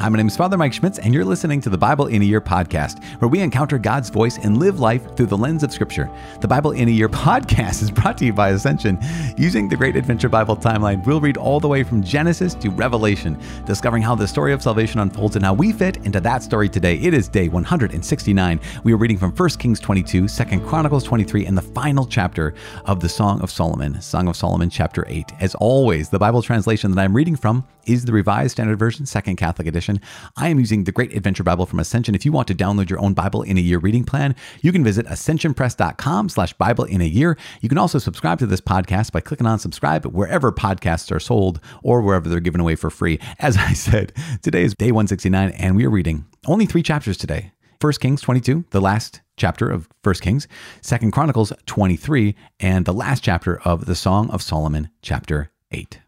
Hi, my name is Father Mike Schmitz, and you're listening to the Bible in a Year podcast, where we encounter God's voice and live life through the lens of Scripture. The Bible in a Year podcast is brought to you by Ascension. Using the Great Adventure Bible timeline, we'll read all the way from Genesis to Revelation, discovering how the story of salvation unfolds and how we fit into that story today. It is day 169. We are reading from 1 Kings 22, 2 Chronicles 23, and the final chapter of the Song of Solomon, Song of Solomon, chapter 8. As always, the Bible translation that I'm reading from is the Revised Standard Version, Second Catholic Edition. I am using the Great Adventure Bible from Ascension. If you want to download your own Bible in a Year reading plan, you can visit ascensionpress.com slash Bible in a Year. You can also subscribe to this podcast by clicking on subscribe wherever podcasts are sold or wherever they're given away for free. As I said, today is day 169 and we are reading only three chapters today. 1 Kings 22, the last chapter of 1 Kings, 2 Chronicles 23, and the last chapter of the Song of Solomon, chapter 8.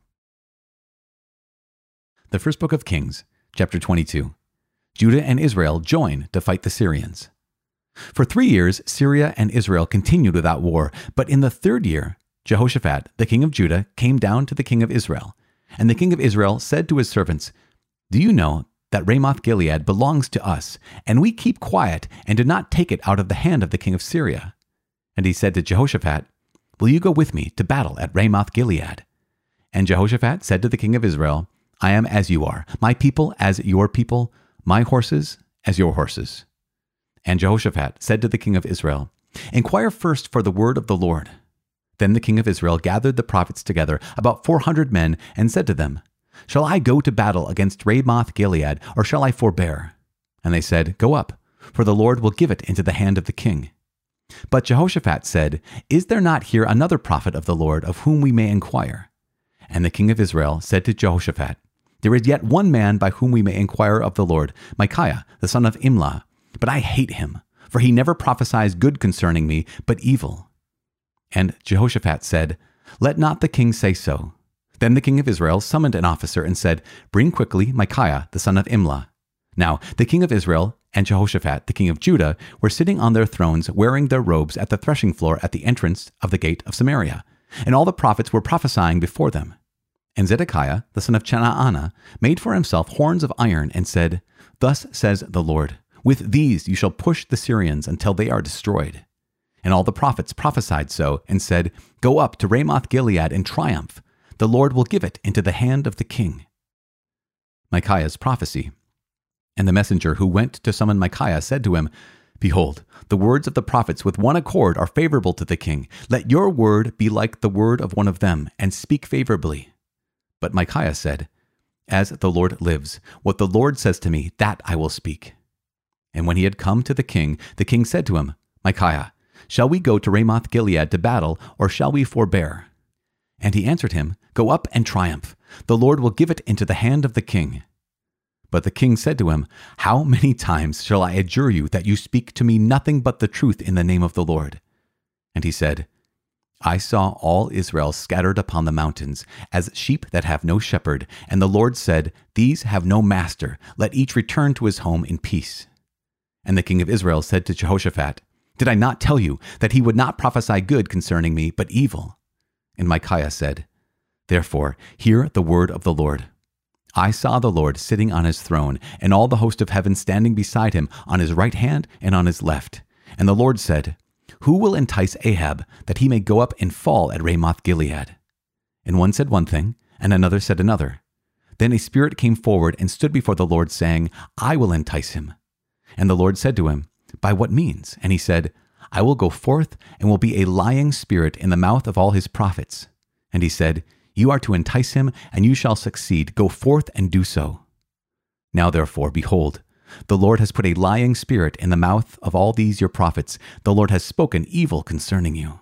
The first book of Kings, chapter 22. Judah and Israel join to fight the Syrians. For three years, Syria and Israel continued without war, but in the third year, Jehoshaphat, the king of Judah, came down to the king of Israel. And the king of Israel said to his servants, Do you know that Ramoth Gilead belongs to us, and we keep quiet and do not take it out of the hand of the king of Syria? And he said to Jehoshaphat, Will you go with me to battle at Ramoth Gilead? And Jehoshaphat said to the king of Israel, I am as you are, my people as your people, my horses as your horses. And Jehoshaphat said to the king of Israel, Inquire first for the word of the Lord. Then the king of Israel gathered the prophets together, about four hundred men, and said to them, Shall I go to battle against Ramoth Gilead, or shall I forbear? And they said, Go up, for the Lord will give it into the hand of the king. But Jehoshaphat said, Is there not here another prophet of the Lord of whom we may inquire? And the king of Israel said to Jehoshaphat, there is yet one man by whom we may inquire of the Lord, Micaiah, the son of Imlah. But I hate him, for he never prophesies good concerning me, but evil. And Jehoshaphat said, Let not the king say so. Then the king of Israel summoned an officer and said, Bring quickly Micaiah, the son of Imlah. Now the king of Israel and Jehoshaphat, the king of Judah, were sitting on their thrones wearing their robes at the threshing floor at the entrance of the gate of Samaria. And all the prophets were prophesying before them. And Zedekiah, the son of Chenaanah, made for himself horns of iron and said, Thus says the Lord, With these you shall push the Syrians until they are destroyed. And all the prophets prophesied so, and said, Go up to Ramoth Gilead and triumph. The Lord will give it into the hand of the king. Micaiah's prophecy. And the messenger who went to summon Micaiah said to him, Behold, the words of the prophets with one accord are favorable to the king. Let your word be like the word of one of them, and speak favorably. But Micaiah said, As the Lord lives, what the Lord says to me, that I will speak. And when he had come to the king, the king said to him, Micaiah, shall we go to Ramoth Gilead to battle, or shall we forbear? And he answered him, Go up and triumph. The Lord will give it into the hand of the king. But the king said to him, How many times shall I adjure you that you speak to me nothing but the truth in the name of the Lord? And he said, I saw all Israel scattered upon the mountains, as sheep that have no shepherd. And the Lord said, These have no master. Let each return to his home in peace. And the king of Israel said to Jehoshaphat, Did I not tell you that he would not prophesy good concerning me, but evil? And Micaiah said, Therefore, hear the word of the Lord. I saw the Lord sitting on his throne, and all the host of heaven standing beside him, on his right hand and on his left. And the Lord said, who will entice Ahab that he may go up and fall at Ramoth Gilead? And one said one thing, and another said another. Then a spirit came forward and stood before the Lord, saying, I will entice him. And the Lord said to him, By what means? And he said, I will go forth and will be a lying spirit in the mouth of all his prophets. And he said, You are to entice him, and you shall succeed. Go forth and do so. Now therefore, behold, the Lord has put a lying spirit in the mouth of all these your prophets. The Lord has spoken evil concerning you.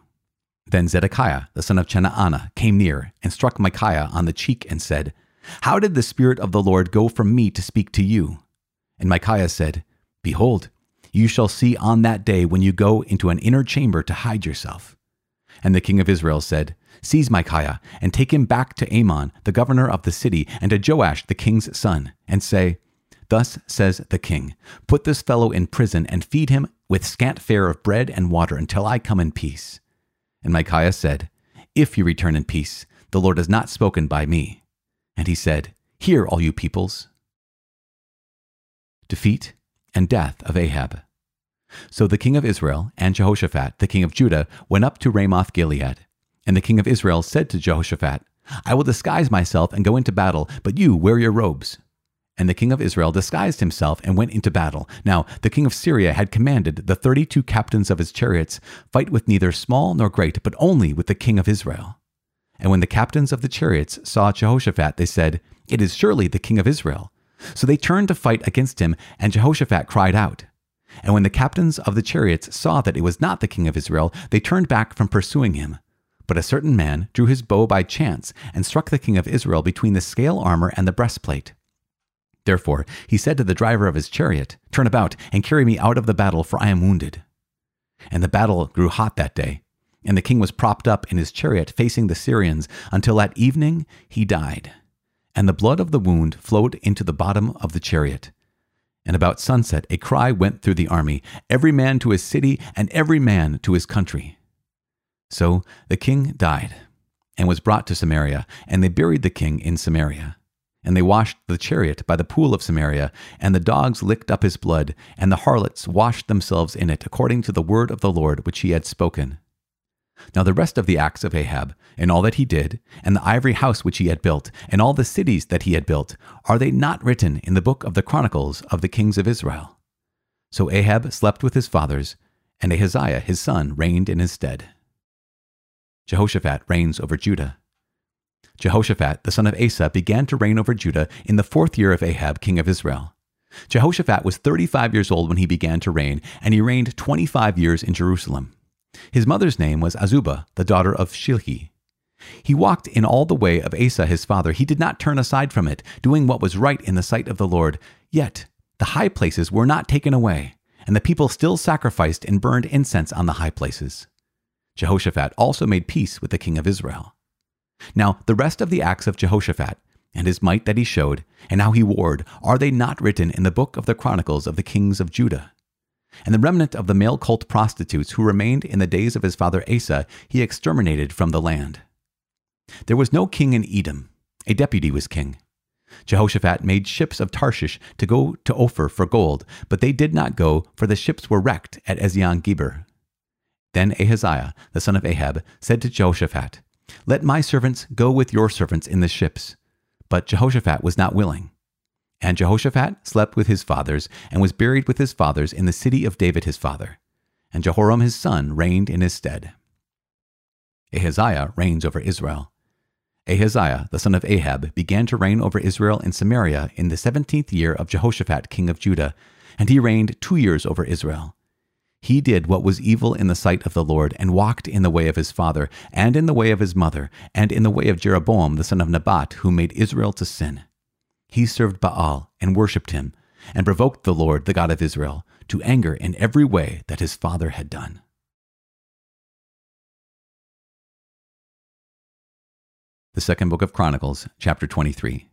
Then Zedekiah, the son of Chenaanah, came near and struck Micaiah on the cheek and said, How did the Spirit of the Lord go from me to speak to you? And Micaiah said, Behold, you shall see on that day when you go into an inner chamber to hide yourself. And the king of Israel said, Seize Micaiah, and take him back to Amon, the governor of the city, and to Joash the king's son, and say, Thus says the king Put this fellow in prison and feed him with scant fare of bread and water until I come in peace. And Micaiah said, If you return in peace, the Lord has not spoken by me. And he said, Hear, all you peoples. defeat, and death of Ahab. So the king of Israel and Jehoshaphat, the king of Judah, went up to Ramoth Gilead. And the king of Israel said to Jehoshaphat, I will disguise myself and go into battle, but you wear your robes. And the king of Israel disguised himself and went into battle. Now, the king of Syria had commanded the thirty two captains of his chariots, Fight with neither small nor great, but only with the king of Israel. And when the captains of the chariots saw Jehoshaphat, they said, It is surely the king of Israel. So they turned to fight against him, and Jehoshaphat cried out. And when the captains of the chariots saw that it was not the king of Israel, they turned back from pursuing him. But a certain man drew his bow by chance and struck the king of Israel between the scale armor and the breastplate. Therefore he said to the driver of his chariot, Turn about and carry me out of the battle, for I am wounded. And the battle grew hot that day, and the king was propped up in his chariot facing the Syrians until at evening he died. And the blood of the wound flowed into the bottom of the chariot. And about sunset a cry went through the army, every man to his city and every man to his country. So the king died and was brought to Samaria, and they buried the king in Samaria. And they washed the chariot by the pool of Samaria, and the dogs licked up his blood, and the harlots washed themselves in it, according to the word of the Lord which he had spoken. Now the rest of the acts of Ahab, and all that he did, and the ivory house which he had built, and all the cities that he had built, are they not written in the book of the Chronicles of the kings of Israel? So Ahab slept with his fathers, and Ahaziah his son reigned in his stead. Jehoshaphat reigns over Judah. Jehoshaphat, the son of Asa, began to reign over Judah in the fourth year of Ahab, king of Israel. Jehoshaphat was 35 years old when he began to reign, and he reigned 25 years in Jerusalem. His mother's name was Azubah, the daughter of Shilhi. He walked in all the way of Asa his father. He did not turn aside from it, doing what was right in the sight of the Lord. Yet the high places were not taken away, and the people still sacrificed and burned incense on the high places. Jehoshaphat also made peace with the king of Israel. Now, the rest of the acts of Jehoshaphat, and his might that he showed, and how he warred, are they not written in the book of the Chronicles of the kings of Judah? And the remnant of the male cult prostitutes who remained in the days of his father Asa, he exterminated from the land. There was no king in Edom, a deputy was king. Jehoshaphat made ships of Tarshish to go to Ophir for gold, but they did not go, for the ships were wrecked at Ezion Geber. Then Ahaziah, the son of Ahab, said to Jehoshaphat, Let my servants go with your servants in the ships. But Jehoshaphat was not willing. And Jehoshaphat slept with his fathers, and was buried with his fathers in the city of David his father. And Jehoram his son reigned in his stead. Ahaziah reigns over Israel. Ahaziah, the son of Ahab, began to reign over Israel in Samaria in the seventeenth year of Jehoshaphat king of Judah, and he reigned two years over Israel. He did what was evil in the sight of the Lord, and walked in the way of his father, and in the way of his mother, and in the way of Jeroboam the son of Nebat, who made Israel to sin. He served Baal and worshipped him, and provoked the Lord, the God of Israel, to anger in every way that his father had done. The second book of Chronicles, chapter 23.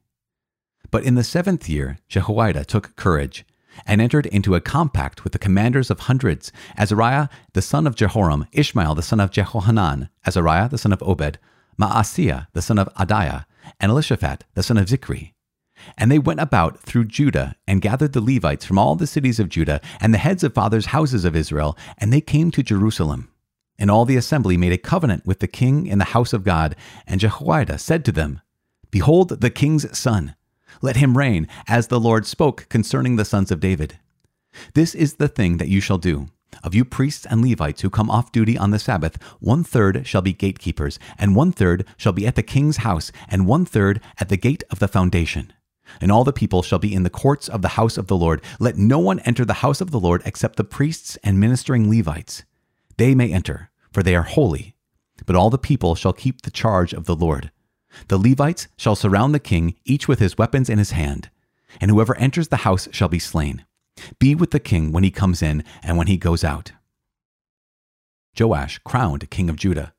But in the seventh year, Jehoiada took courage and entered into a compact with the commanders of hundreds Azariah the son of Jehoram, Ishmael the son of Jehohanan, Azariah the son of Obed, Maaseiah the son of Adiah, and Elishaphat the son of Zichri. And they went about through Judah and gathered the Levites from all the cities of Judah and the heads of fathers' houses of Israel, and they came to Jerusalem. And all the assembly made a covenant with the king in the house of God, and Jehoiada said to them, Behold the king's son let him reign, as the Lord spoke concerning the sons of David. This is the thing that you shall do. Of you priests and Levites who come off duty on the Sabbath, one third shall be gatekeepers, and one third shall be at the king's house, and one third at the gate of the foundation. And all the people shall be in the courts of the house of the Lord. Let no one enter the house of the Lord except the priests and ministering Levites. They may enter, for they are holy. But all the people shall keep the charge of the Lord. The Levites shall surround the king, each with his weapons in his hand, and whoever enters the house shall be slain. Be with the king when he comes in and when he goes out. Joash crowned king of Judah.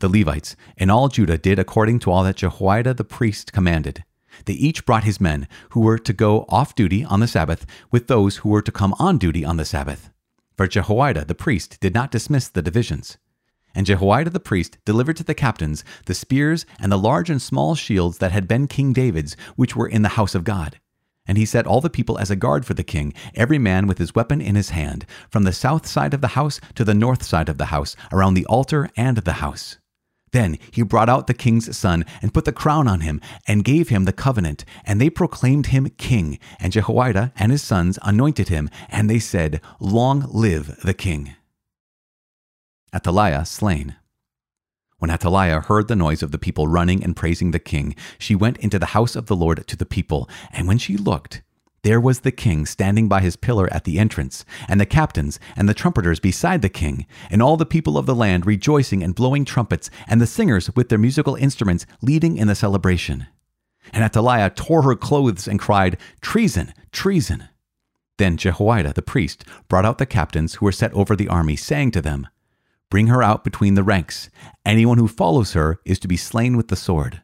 The Levites and all Judah did according to all that Jehoiada the priest commanded. They each brought his men who were to go off duty on the Sabbath with those who were to come on duty on the Sabbath. For Jehoiada the priest did not dismiss the divisions. And Jehoiada the priest delivered to the captains the spears and the large and small shields that had been King David's, which were in the house of God. And he set all the people as a guard for the king, every man with his weapon in his hand, from the south side of the house to the north side of the house, around the altar and the house. Then he brought out the king's son and put the crown on him and gave him the covenant. And they proclaimed him king. And Jehoiada and his sons anointed him. And they said, Long live the king. Athaliah slain. When Athaliah heard the noise of the people running and praising the king, she went into the house of the Lord to the people. And when she looked, there was the king standing by his pillar at the entrance, and the captains and the trumpeters beside the king, and all the people of the land rejoicing and blowing trumpets, and the singers with their musical instruments leading in the celebration. And Athaliah tore her clothes and cried, Treason! Treason! Then Jehoiada the priest brought out the captains who were set over the army, saying to them, Bring her out between the ranks. Anyone who follows her is to be slain with the sword.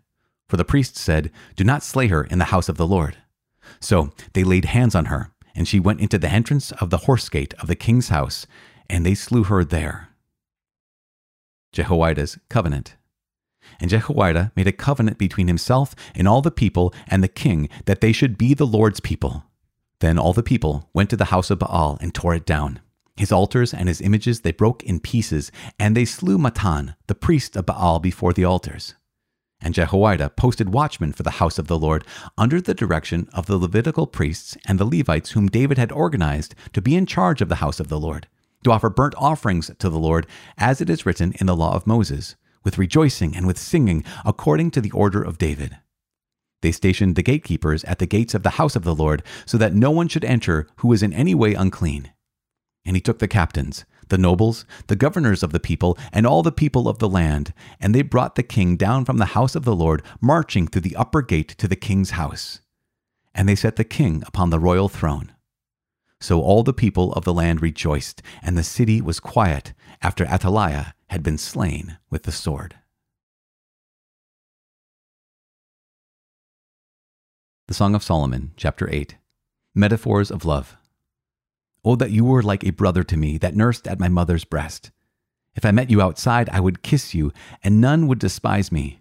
For the priest said, Do not slay her in the house of the Lord. So they laid hands on her, and she went into the entrance of the horse gate of the king's house, and they slew her there. Jehoiada's covenant. And Jehoiada made a covenant between himself and all the people and the king that they should be the Lord's people. Then all the people went to the house of Baal and tore it down. His altars and his images they broke in pieces, and they slew Mattan, the priest of Baal, before the altars. And Jehoiada posted watchmen for the house of the Lord under the direction of the Levitical priests and the Levites whom David had organized to be in charge of the house of the Lord, to offer burnt offerings to the Lord, as it is written in the law of Moses, with rejoicing and with singing, according to the order of David. They stationed the gatekeepers at the gates of the house of the Lord, so that no one should enter who was in any way unclean. And he took the captains, the nobles, the governors of the people, and all the people of the land, and they brought the king down from the house of the Lord, marching through the upper gate to the king's house. And they set the king upon the royal throne. So all the people of the land rejoiced, and the city was quiet after Athaliah had been slain with the sword. The Song of Solomon, chapter 8 Metaphors of Love. Oh, that you were like a brother to me that nursed at my mother's breast. If I met you outside, I would kiss you, and none would despise me.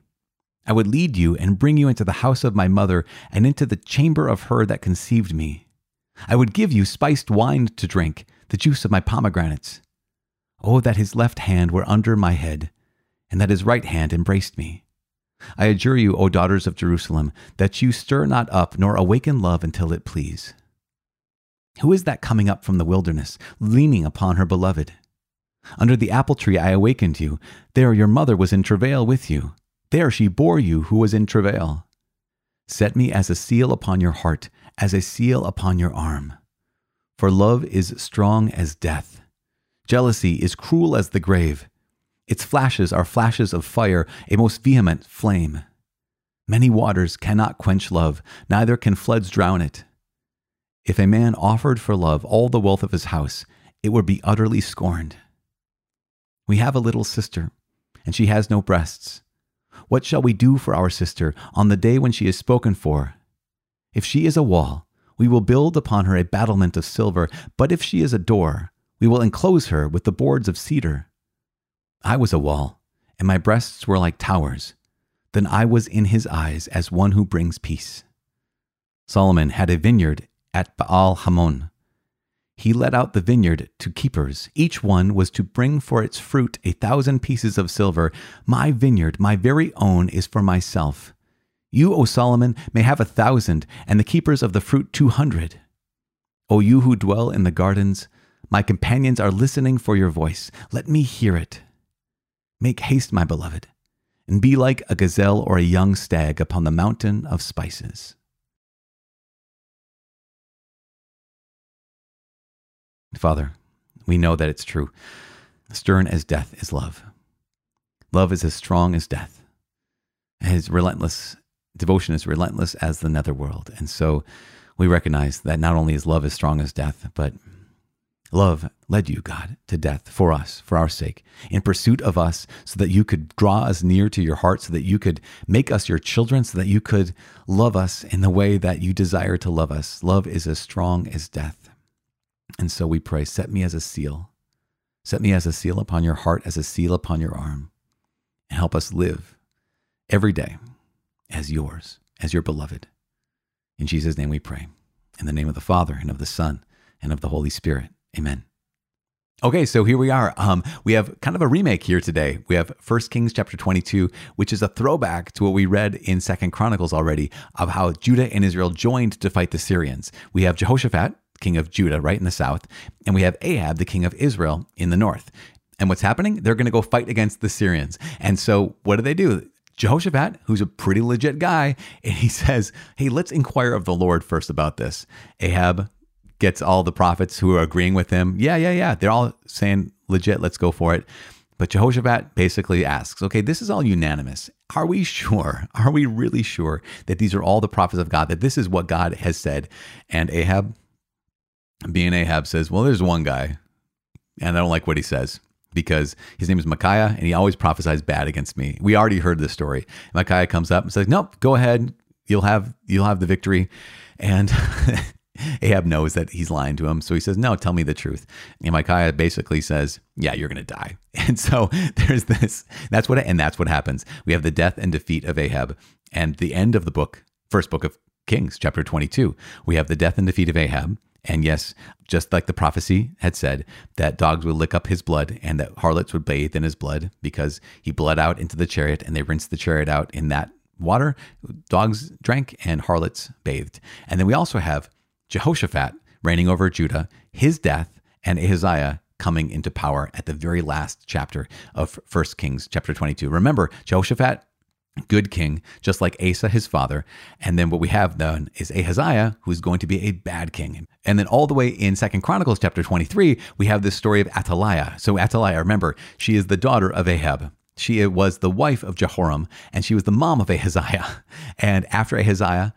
I would lead you and bring you into the house of my mother and into the chamber of her that conceived me. I would give you spiced wine to drink, the juice of my pomegranates. Oh, that his left hand were under my head, and that his right hand embraced me. I adjure you, O daughters of Jerusalem, that you stir not up nor awaken love until it please. Who is that coming up from the wilderness, leaning upon her beloved? Under the apple tree I awakened you. There your mother was in travail with you. There she bore you who was in travail. Set me as a seal upon your heart, as a seal upon your arm. For love is strong as death. Jealousy is cruel as the grave. Its flashes are flashes of fire, a most vehement flame. Many waters cannot quench love, neither can floods drown it. If a man offered for love all the wealth of his house, it would be utterly scorned. We have a little sister, and she has no breasts. What shall we do for our sister on the day when she is spoken for? If she is a wall, we will build upon her a battlement of silver, but if she is a door, we will enclose her with the boards of cedar. I was a wall, and my breasts were like towers. Then I was in his eyes as one who brings peace. Solomon had a vineyard at Baal Hamon. He let out the vineyard to keepers. Each one was to bring for its fruit a thousand pieces of silver. My vineyard, my very own, is for myself. You, O Solomon, may have a thousand, and the keepers of the fruit two hundred. O you who dwell in the gardens, my companions are listening for your voice. Let me hear it. Make haste, my beloved, and be like a gazelle or a young stag upon the mountain of spices. Father, we know that it's true. Stern as death is love. Love is as strong as death. His relentless devotion is relentless as the netherworld. And so we recognize that not only is love as strong as death, but love led you, God, to death for us, for our sake, in pursuit of us, so that you could draw us near to your heart, so that you could make us your children, so that you could love us in the way that you desire to love us. Love is as strong as death. And so we pray, set me as a seal. Set me as a seal upon your heart, as a seal upon your arm, and help us live every day as yours, as your beloved. In Jesus' name we pray. In the name of the Father, and of the Son, and of the Holy Spirit. Amen. Okay, so here we are. Um, we have kind of a remake here today. We have 1 Kings chapter 22, which is a throwback to what we read in Second Chronicles already of how Judah and Israel joined to fight the Syrians. We have Jehoshaphat, king of Judah, right in the south, and we have Ahab, the king of Israel, in the north. And what's happening? They're going to go fight against the Syrians. And so what do they do? Jehoshaphat, who's a pretty legit guy, and he says, Hey, let's inquire of the Lord first about this. Ahab gets all the prophets who are agreeing with him. Yeah, yeah, yeah. They're all saying legit, let's go for it. But Jehoshaphat basically asks, okay, this is all unanimous. Are we sure? Are we really sure that these are all the prophets of God, that this is what God has said? And Ahab, being Ahab, says, well, there's one guy, and I don't like what he says because his name is Micaiah and he always prophesies bad against me. We already heard this story. Micaiah comes up and says, nope, go ahead. You'll have, you'll have the victory. And Ahab knows that he's lying to him. So he says, No, tell me the truth. And Micaiah basically says, Yeah, you're to die. And so there's this. That's what, and that's what happens. We have the death and defeat of Ahab. And the end of the book, first book of Kings, chapter 22, we have the death and defeat of Ahab. And yes, just like the prophecy had said, that dogs would lick up his blood and that harlots would bathe in his blood because he bled out into the chariot and they rinsed the chariot out in that water. Dogs drank and harlots bathed. And then we also have Jehoshaphat reigning over Judah, his death, and Ahaziah coming into power at the very last chapter of 1 Kings chapter 22. Remember, Jehoshaphat good king, just like Asa, his father. And then what we have then is Ahaziah, who's going to be a bad king. And then all the way in Second Chronicles chapter 23, we have this story of Athaliah. So Athaliah, remember, she is the daughter of Ahab. She was the wife of Jehoram, and she was the mom of Ahaziah. And after Ahaziah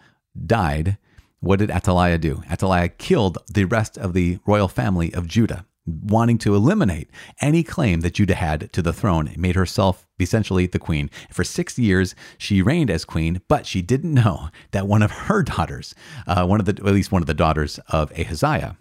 died, what did Athaliah do? Athaliah killed the rest of the royal family of Judah, wanting to eliminate any claim that Judah had to the throne, made herself essentially the queen. For six years, she reigned as queen, but she didn't know that one of her daughters, uh, one of the, at least one of the daughters of Ahaziah,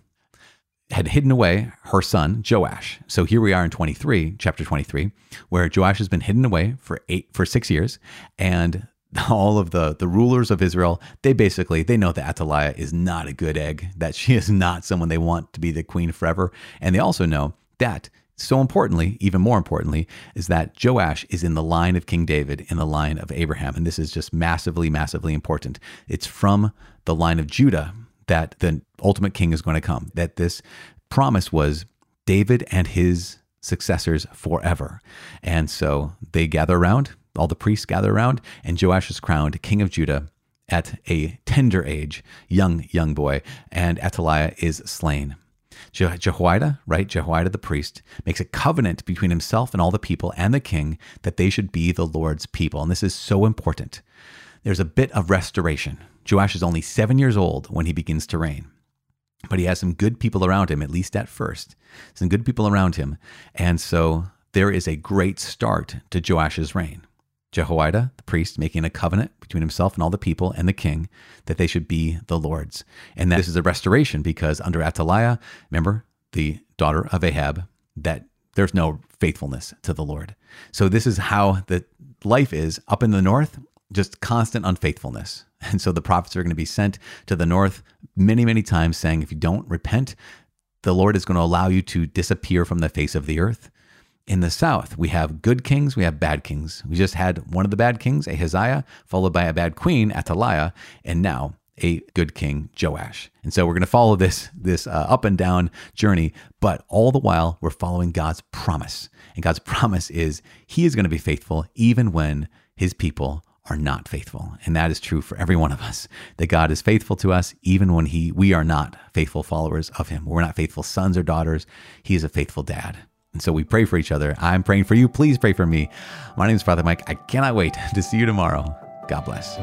had hidden away her son Joash. So here we are in 23, chapter 23, where Joash has been hidden away for eight for 6 years and all of the the rulers of Israel, they basically they know that Athaliah is not a good egg, that she is not someone they want to be the queen forever, and they also know that so importantly, even more importantly, is that Joash is in the line of King David, in the line of Abraham, and this is just massively, massively important. It's from the line of Judah that the ultimate king is going to come. That this promise was David and his successors forever, and so they gather around all the priests gather around, and Joash is crowned king of Judah at a tender age, young, young boy, and Athaliah is slain. Je- Jehoiada, right? Jehoiada the priest makes a covenant between himself and all the people and the king that they should be the Lord's people. And this is so important. There's a bit of restoration. Joash is only seven years old when he begins to reign, but he has some good people around him, at least at first. Some good people around him. And so there is a great start to Joash's reign. Jehoiada, the priest, making a covenant between himself and all the people and the king that they should be the Lord's. And that this is a restoration because under Athaliah, remember, the daughter of Ahab, that there's no faithfulness to the Lord. So this is how the life is up in the north, just constant unfaithfulness. And so the prophets are going to be sent to the north many, many times saying, if you don't repent, the Lord is going to allow you to disappear from the face of the earth in the south, we have good kings, we have bad kings. We just had one of the bad kings, Ahaziah, followed by a bad queen, Athaliah, and now a good king, Joash. And so we're going to follow this this uh, up and down journey, but all the while we're following God's promise. And God's promise is he is going to be faithful even when his people are not faithful. And that is true for every one of us. That God is faithful to us even when he we are not faithful followers of him. We're not faithful sons or daughters. He is a faithful dad. And so we pray for each other. I'm praying for you. Please pray for me. My name is Father Mike. I cannot wait to see you tomorrow. God bless.